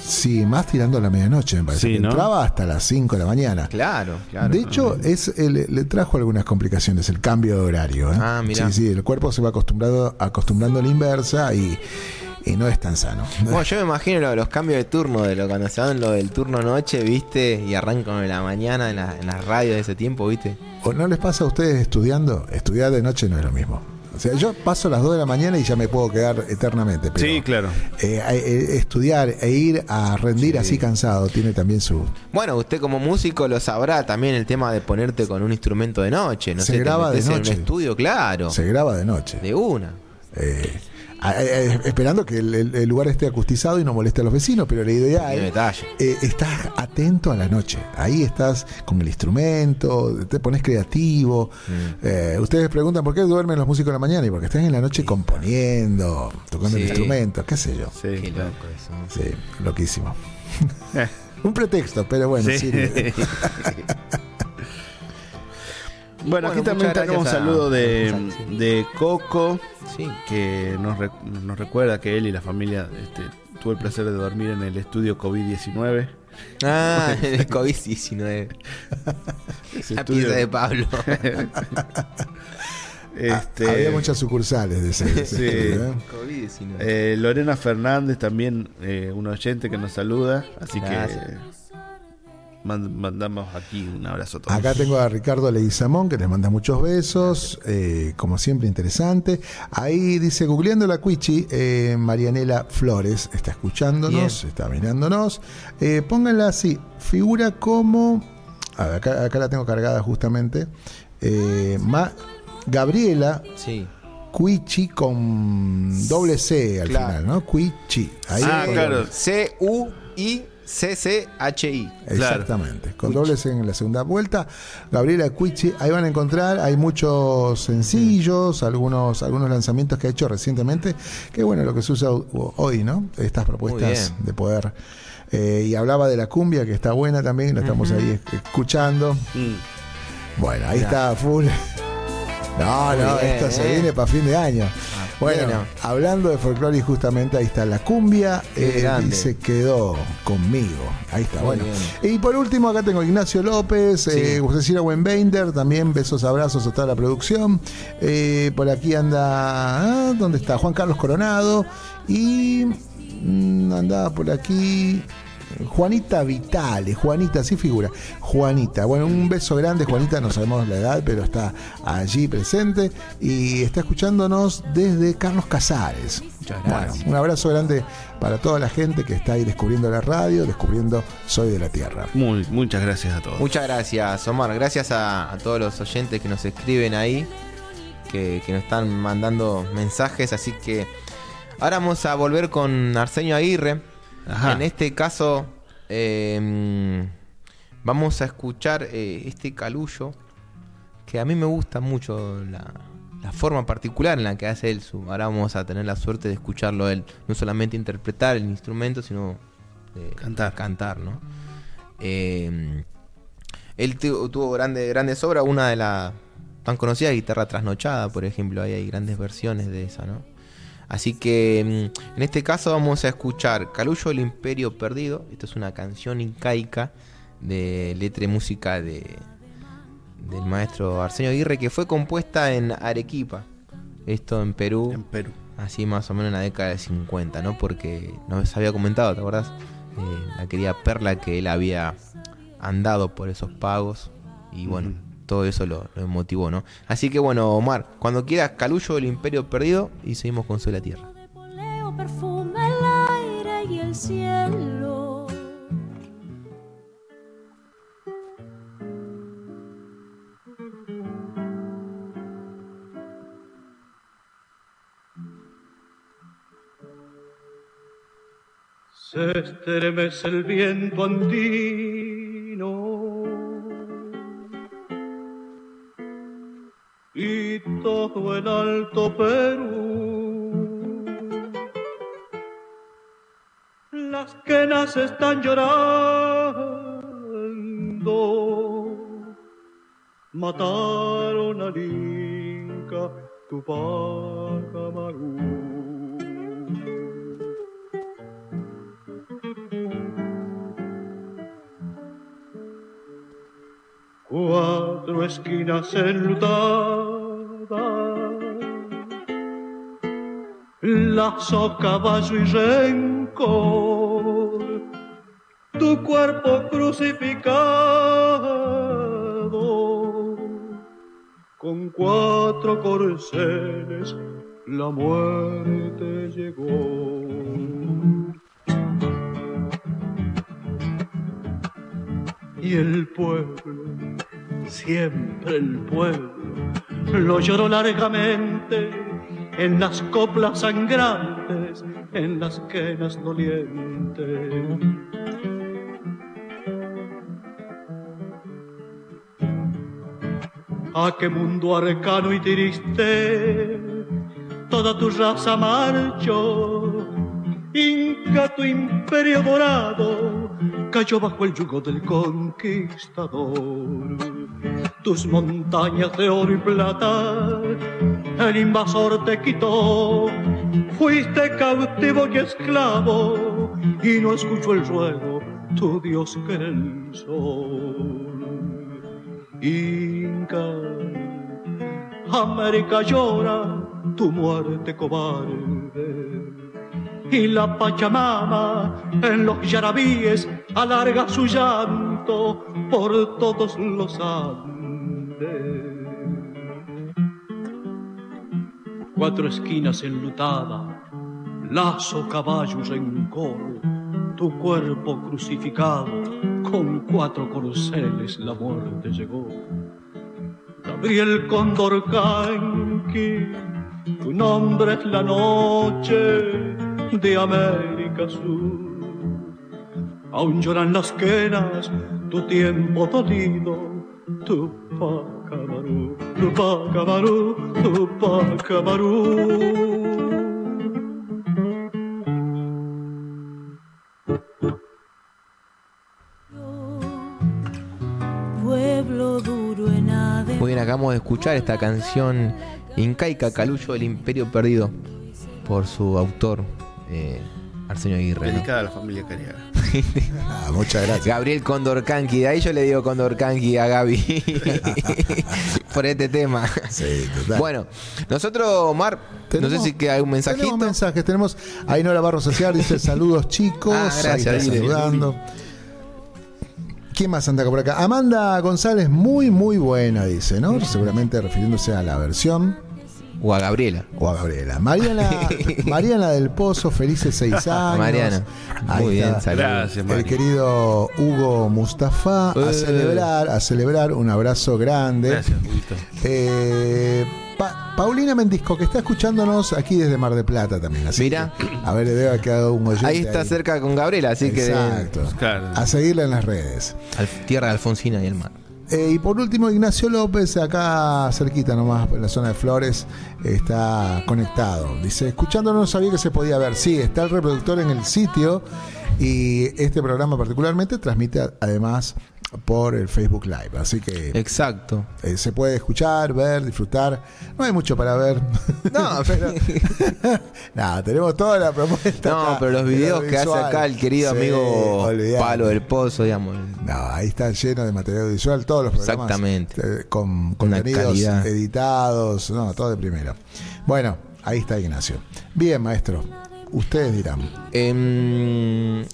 Sí, más tirando a la medianoche, me parece. Sí, que ¿no? Entraba hasta las 5 de la mañana. Claro, claro. de hecho, es el- le trajo algunas complicaciones el cambio de horario. ¿eh? Ah, mirá. Sí, sí, el cuerpo se va acostumbrado, acostumbrando a la inversa y, y no es tan sano. Bueno, yo me imagino lo- los cambios de turno, de lo cuando se dan lo del turno noche, ¿viste? Y arrancan en la mañana en, la- en las radios de ese tiempo, ¿viste? ¿O no les pasa a ustedes estudiando? Estudiar de noche no es lo mismo. O sea, yo paso las 2 de la mañana y ya me puedo quedar eternamente. Pero, Sí, claro. eh, eh, estudiar e ir a rendir así cansado tiene también su... Bueno, usted como músico lo sabrá también el tema de ponerte con un instrumento de noche. No Se sé, graba de en noche. un estudio, claro. Se graba de noche. De una. Eh, esperando que el, lugar esté acustizado y no moleste a los vecinos, pero la idea es, eh, estás atento a la noche. Ahí estás con el instrumento, te pones creativo. Mm. Eh, ustedes preguntan por qué duermen los músicos en la mañana y porque están en la noche componiendo, tocando el instrumento, qué sé yo. Sí, loco eso. Sí, loquísimo. Un pretexto, pero bueno, sí. Bueno, aquí también tenemos un saludo de, Coco, que nos, nos, recuerda que él y la familia este, tuvo el placer de dormir en el estudio COVID-19. Ah, el COVID-19. la pieza de Pablo. Este, Había muchas sucursales de ese. sí. ¿eh? eh, Lorena Fernández también, eh, un oyente que nos saluda. Así que mandamos aquí un abrazo a todos. Acá tengo a Ricardo Leguizamón que les manda muchos besos, eh, como siempre interesante. Ahí dice, googleando la Cuichi, eh, Marianela Flores está escuchándonos, está mirándonos. Eh, pónganla así, figura como... acá, la tengo cargada justamente. Ma, Gabriela. Sí. Cuichi con doble C al final, ¿no? Cuichi. Ahí ah, claro. C-U-I CCHI. Exactamente. Con dobles en la segunda vuelta. Gabriela Cuichi, ahí van a encontrar, hay muchos sencillos, algunos, algunos lanzamientos que ha hecho recientemente, que bueno, lo que se usa hoy, ¿no? Estas propuestas de poder. Eh, y hablaba de la cumbia, que está buena también, la estamos ahí escuchando. Mm. Bueno, ahí está full. No, no, esto se eh. viene para fin de año. Bueno, hablando de folclore, y justamente ahí está la cumbia eh, y se quedó conmigo. Ahí está, bueno. Y por último, acá tengo Ignacio López, eh, Cecilia Wenbeinder, también besos, abrazos a toda la producción. Eh, por aquí anda, ah, ¿dónde está? Juan Carlos Coronado. Y mm, andaba por aquí. Juanita Vitale, Juanita, sí figura. Juanita, bueno, un beso grande, Juanita, no sabemos la edad, pero está allí presente y está escuchándonos desde Carlos Casares. Muchas gracias. un abrazo grande para toda la gente que está ahí descubriendo la radio, descubriendo Soy de la Tierra. Muy, muchas gracias a todos. Muchas gracias, Omar. Gracias a, todos los oyentes que nos escriben ahí, que, que nos están mandando mensajes. Así que ahora vamos a volver con Arsenio Aguirre en este caso, em, vamos a escuchar eh, este calullo que a mí me gusta mucho la, forma particular en la que hace él. Ahora vamos a tener la suerte de escucharlo él, no solamente interpretar el instrumento, sino cantar. cantar, ¿no? Em, él tuvo grandes, grandes obras, una de las tan conocidas, Guitarra Trasnochada, por ejemplo, ahí hay grandes versiones de esa, ¿no? Así que mm, en este caso vamos a escuchar Caluyo el Imperio Perdido. Esta es una canción incaica de letra y música de, del maestro Arsenio Aguirre que fue compuesta en Arequipa. Esto en Perú. En Perú. Así más o menos en la década de 50, ¿no? Porque nos había comentado, ¿te acuerdas? Eh, la querida Perla que él había andado por esos pagos. Y bueno, todo eso lo, motivó, ¿no? Así que bueno, Omar, cuando quieras, Caluyo, el Imperio Perdido y seguimos con Soy la Tierra. y el cielo. Se estremece el viento andino y todo el alto Perú. Las quenas están llorando, mataron al Inca Tupac Amaru. Cuatro esquinas enlutadas, lazo, caballo y rencor, tu cuerpo crucificado, con cuatro corceles la muerte llegó. Y el pueblo siempre el pueblo lo lloró largamente en las coplas sangrantes, en las quenas dolientes. A qué mundo arcano y triste toda tu raza marchó, Inca tu imperio dorado cayó bajo el yugo del conquistador. Tus montañas de oro y plata el invasor te quitó. Fuiste cautivo y esclavo y no escuchó el ruego tu Dios que el sol. Inca, América llora tu muerte cobarde y la Pachamama en los yarabíes alarga su llanto por todos los Cuatro esquinas enlutada, lazo, caballos en coro, tu cuerpo crucificado, con cuatro corceles la muerte llegó. Gabriel Condorcanqui, tu nombre es la noche de América Sur. Aún lloran las quenas, tu tiempo dolido, tu pacabarú, tu pacabarú, tu pacabarú. Pueblo duro en ave. Muy bien, acabamos de escuchar esta canción Incaica Caluyo del Imperio Perdido por su autor eh, Arsenio Aguirre. ¿no? Dedicada a la familia Cariaga. Ah, muchas gracias. Gabriel Condorcanqui, de ahí yo le digo Condorcanqui a Gaby por este tema. Sí, total. Bueno, nosotros, Omar, no sé si que hay un mensajito. Tenemos mensajes, tenemos Ainhola Barros Social, dice saludos chicos. Ah, gracias, Ahí saludando. ¿Quién más anda por acá? Amanda González, muy, muy buena, dice, ¿no? Seguramente refiriéndose a la versión. O a Gabriela. O a Gabriela. Mariana, Mariana del Pozo, felices seis años. Mariana. Ahí Muy bien, saludos. Gracias, El Mari. querido Hugo Mustafa, a Eh. celebrar, a celebrar, un abrazo grande. Gracias. Eh, Pa- Paulina Mendisco, que está escuchándonos aquí desde Mar de Plata también. Así Mira. que, a ver, le debe haber quedado un oyente. Ahí está cerca con Gabriela, así Exacto. Claro. A seguirla en las redes. que. al- tierra de Alfonsina y el mar. Eh, y por último, Ignacio López, acá cerquita nomás, en la zona de Flores, está conectado. Dice, escuchándonos no sabía que se podía ver. Sí, está el reproductor en el sitio y este programa particularmente transmite además por el Facebook Live. Así que Exacto. eh, se puede escuchar, ver, disfrutar. No hay mucho para ver. No, pero... Nada, tenemos toda la propuesta. No, acá, pero los de lo videos que hace acá el querido Sí, amigo olvidate. Palo del Pozo, digamos. No, ahí está lleno de material visual, todos los programas. Exactamente. eh, con contenidos editados, no, todo de primera. Bueno, ahí está Ignacio. Bien, maestro. Ustedes dirán. Em,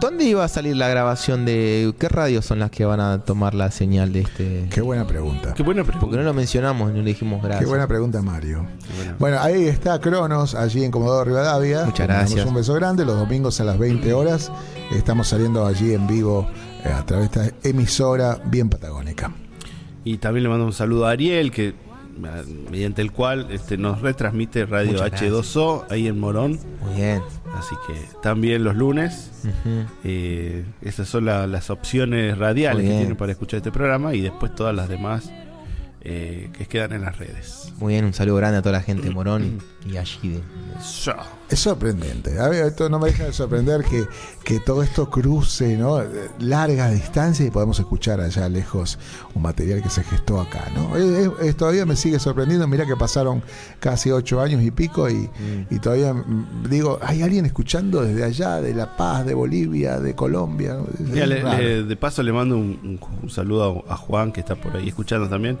¿Dónde iba a salir la grabación de qué radios son las que van a tomar la señal de este? Qué buena pregunta. Qué buena Porque pregunta. no lo mencionamos, no le dijimos gracias. Qué buena pregunta, Mario. buena. Bueno, ahí está Cronos, allí en Comodoro Rivadavia. Muchas Le mandamos gracias. Un beso grande. Los domingos a las 20 horas estamos saliendo allí en vivo eh, a través de esta emisora bien patagónica. Y también le mando un saludo a Ariel, que mediante el cual este, nos retransmite Radio Muchas H2O ahí en Morón. Muy bien. Así que también los lunes. Eh, esas son la- las opciones radiales que tienen para escuchar este programa y después todas las demás eh, que quedan en las redes. Muy bien, un saludo grande a toda la gente de Morón y, allí de, Yo. Es sorprendente. A ver, esto no me deja de sorprender que, que todo esto cruce, ¿no? Largas distancias y podemos escuchar allá lejos un material que se gestó acá, ¿no? Es- es- todavía me sigue sorprendiendo. Mira que pasaron casi ocho años y pico y, y todavía mm, digo, hay alguien escuchando desde allá, de La Paz, de Bolivia, de Colombia. Mira, le- le- de paso le mando un, un- un saludo a, a Juan que está por ahí escuchando también.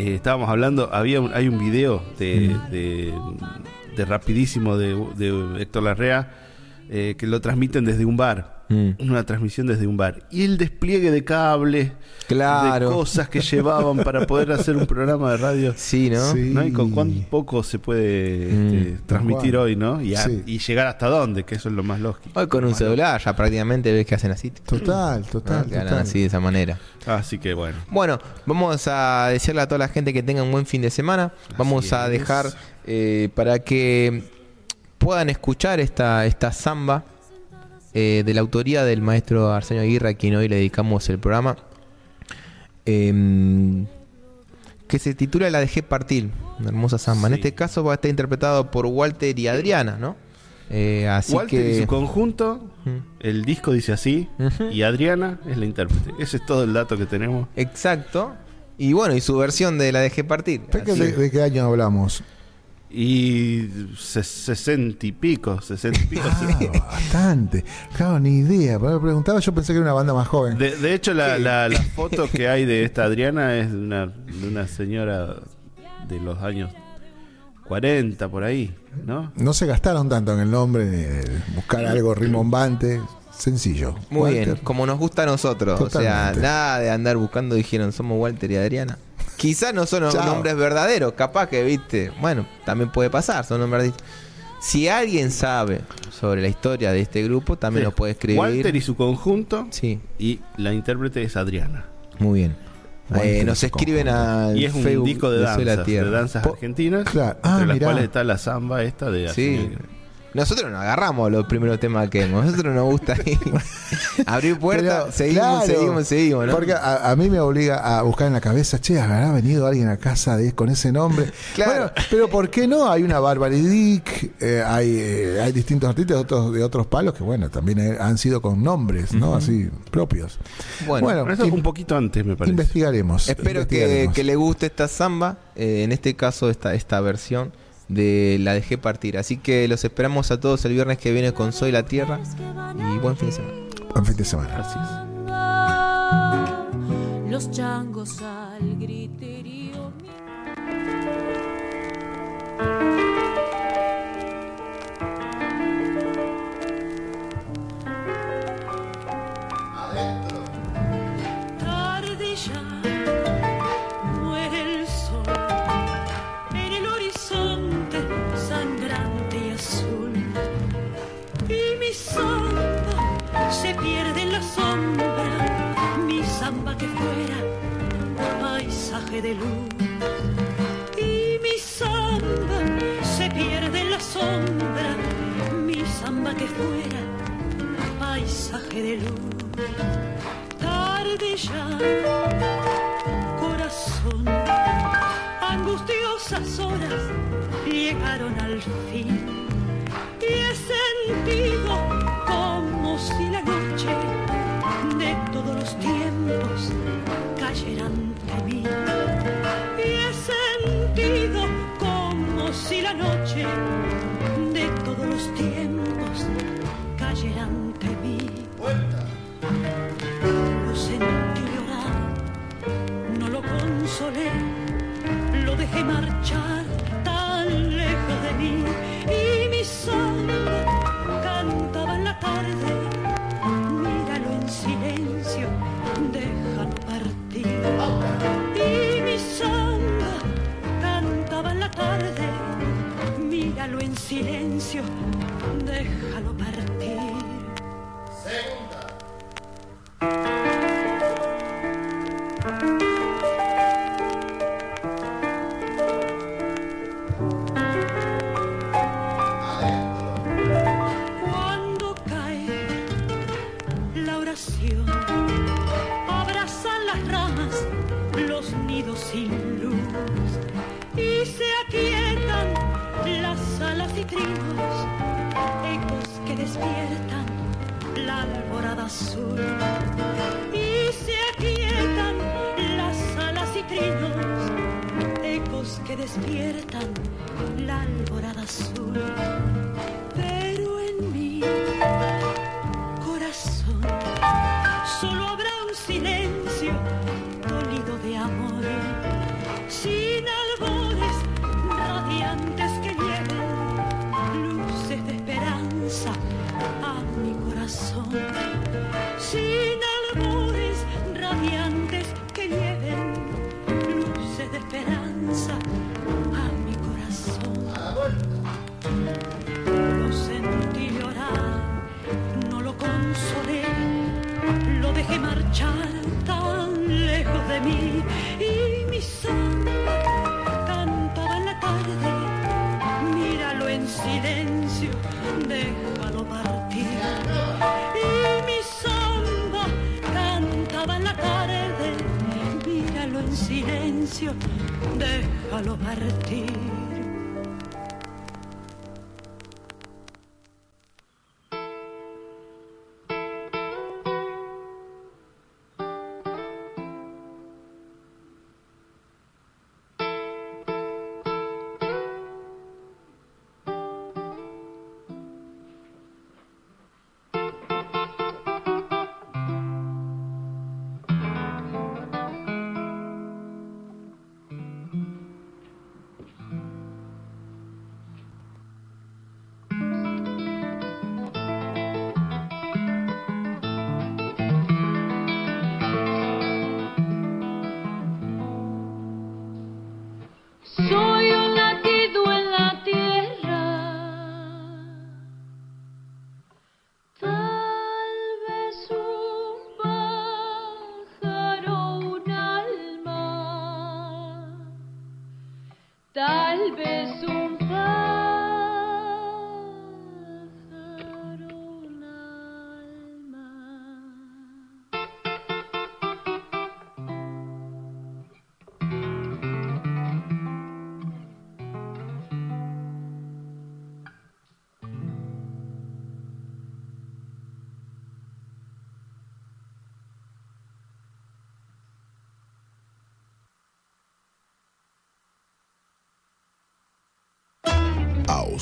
Eh, estábamos hablando, había un- hay un video de, de, de rapidísimo de, de Héctor Larrea eh, que lo transmiten desde un bar. Mm. una transmisión desde un bar. Y el despliegue de cables, Claro. de cosas que llevaban para poder hacer un programa de radio. Sí, ¿no? Sí. ¿no? Y con cuán poco se puede Mm. este, transmitir hoy, ¿no? Y, a- Sí. y llegar hasta dónde, que eso es lo más lógico. Hoy con un celular ya prácticamente ves que hacen así. Total, total. hablan total. así de esa manera. Así que bueno. Bueno, vamos a decirle a toda la gente que tenga un buen fin de semana. Vamos a es. dejar eh, para que puedan escuchar esta, esta samba eh, de la autoría del maestro Arsenio Aguirre, a quien hoy le dedicamos el programa. Em, que se titula La dejé partir, una hermosa samba. En este caso va a estar interpretado por Walter y Adriana, ¿no? Eh, así Walter que y su conjunto, el disco dice así, y Adriana es la intérprete. Ese es todo el dato que tenemos. exacto. Y bueno, y su versión de La dejé partir. ¿De, Así- de- de qué año hablamos? Y se- sesenta y pico, sesenta y pico. Ah, bastante. Claro, ni idea. Me preguntaba, yo pensé que era una banda más joven. De, de hecho, la, la- la foto que hay de esta Adriana es de una, de una señora de los años 40, por ahí, ¿no? No se gastaron tanto en el nombre, de buscar algo rimbombante. Sencillo. Muy Walter. bien, como nos gusta a nosotros. O sea, nada de andar buscando, dijeron, somos Walter y Adriana. Quizás no son Chao. nombres verdaderos, capaz que, viste, bueno, también puede pasar, son nombres. Si alguien sabe sobre la historia de este grupo, también lo puede escribir. Walter y su conjunto, Sí, y la intérprete es Adriana. muy bien. Eh, nos escriben al Y es un Facebook disco de danzas, de Tierra. danzas Po- argentinas, Claro. Ah, entre las mirá. cuales está la samba esta de Sí. Nosotros nos agarramos los primeros temas que hemos. Nosotros nos gusta abrir puertas, seguimos, claro, seguimos, seguimos, ¿no? Porque a, a mí me obliga a buscar en la cabeza, che, ¿habrá venido alguien a casa de, con ese nombre? Claro. Bueno, pero ¿por qué no? Hay una Barbary Dick, eh, hay, eh, hay distintos artistas de otros, de otros palos que, bueno, también eh, han sido con nombres, ¿no? Así, propios. Bueno, Bueno, Pero eso un poquito antes, me parece. investigaremos. Espero que le guste esta samba, eh, en este caso esta, esta versión de La dejé partir. Así que los esperamos a todos el viernes que viene con Soy la Tierra y buen fin de semana. Buen fin de semana. Así es. Los changos al griterío. De luz. Y mi samba se pierde en la sombra, mi samba que fuera paisaje de luz. Tarde ya, corazón, angustiosas horas llegaron al fin y he sentido como si la noche de todos los tiempos si la noche de todos los tiempos cayera ante mí. Lo sentí llorar, no lo consolé, lo dejé marchar tan lejos de mí y mi samba cantaba en la tarde. Silencio,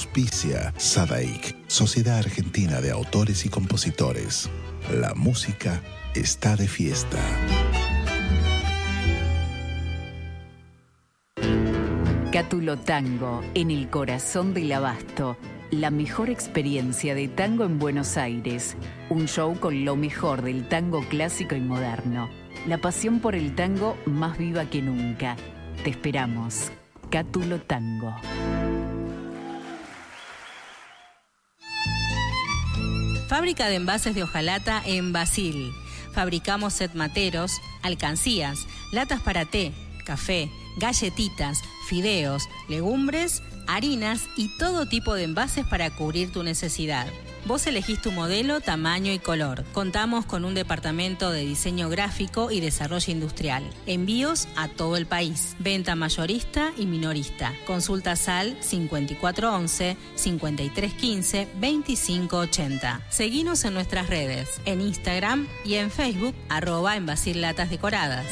Auspicia Sociedad Argentina de Autores y Compositores. La música está de fiesta. Cátulo Tango, en el corazón del abasto. La mejor experiencia de tango en Buenos Aires. Un show con lo mejor del tango clásico y moderno. La pasión por el tango más viva que nunca. Te esperamos. Cátulo Tango. Fábrica de envases de hojalata en Basil. Fabricamos set materos, alcancías, latas para té, café, galletitas, fideos, legumbres, harinas y todo tipo de envases para cubrir tu necesidad. Vos elegís tu modelo, tamaño y color. Contamos con un departamento de diseño gráfico y desarrollo industrial. Envíos a todo el país. Venta mayorista y minorista. Consulta SAL 5411-5315-2580. Seguinos en nuestras redes, en Instagram y en Facebook, arroba en Latas Decoradas.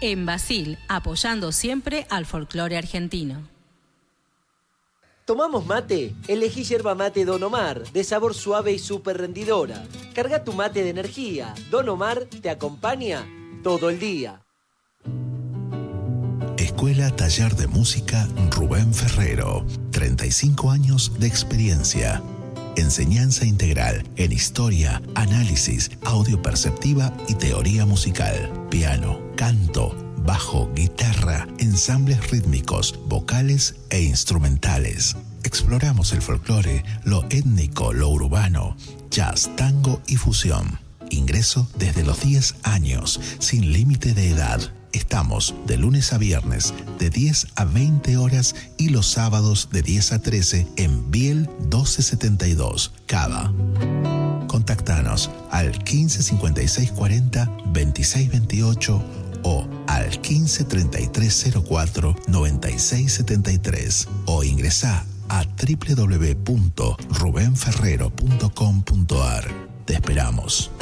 En Basil, apoyando siempre al folclore argentino. ¿Tomamos mate? Elegí yerba mate Don Omar, de sabor suave y súper rendidora. Carga tu mate de energía. Don Omar te acompaña todo el día. Escuela Taller de Música Rubén Ferrero. 35 años de experiencia. Enseñanza integral en historia, análisis, audio perceptiva y teoría musical. Piano, canto, bajo, guitarra, ensambles rítmicos, vocales e instrumentales. Exploramos el folclore, lo étnico, lo urbano, jazz, tango y fusión. Ingreso desde los 10 años, sin límite de edad. Estamos de lunes a viernes de 10 a 20 horas y los sábados de 10 a 13 en Biel 1272, Cava. Contactanos al 15 56 40 26 28 o al 15 33 04 96 73 o ingresa a www.rubenferrero.com.ar. Te esperamos.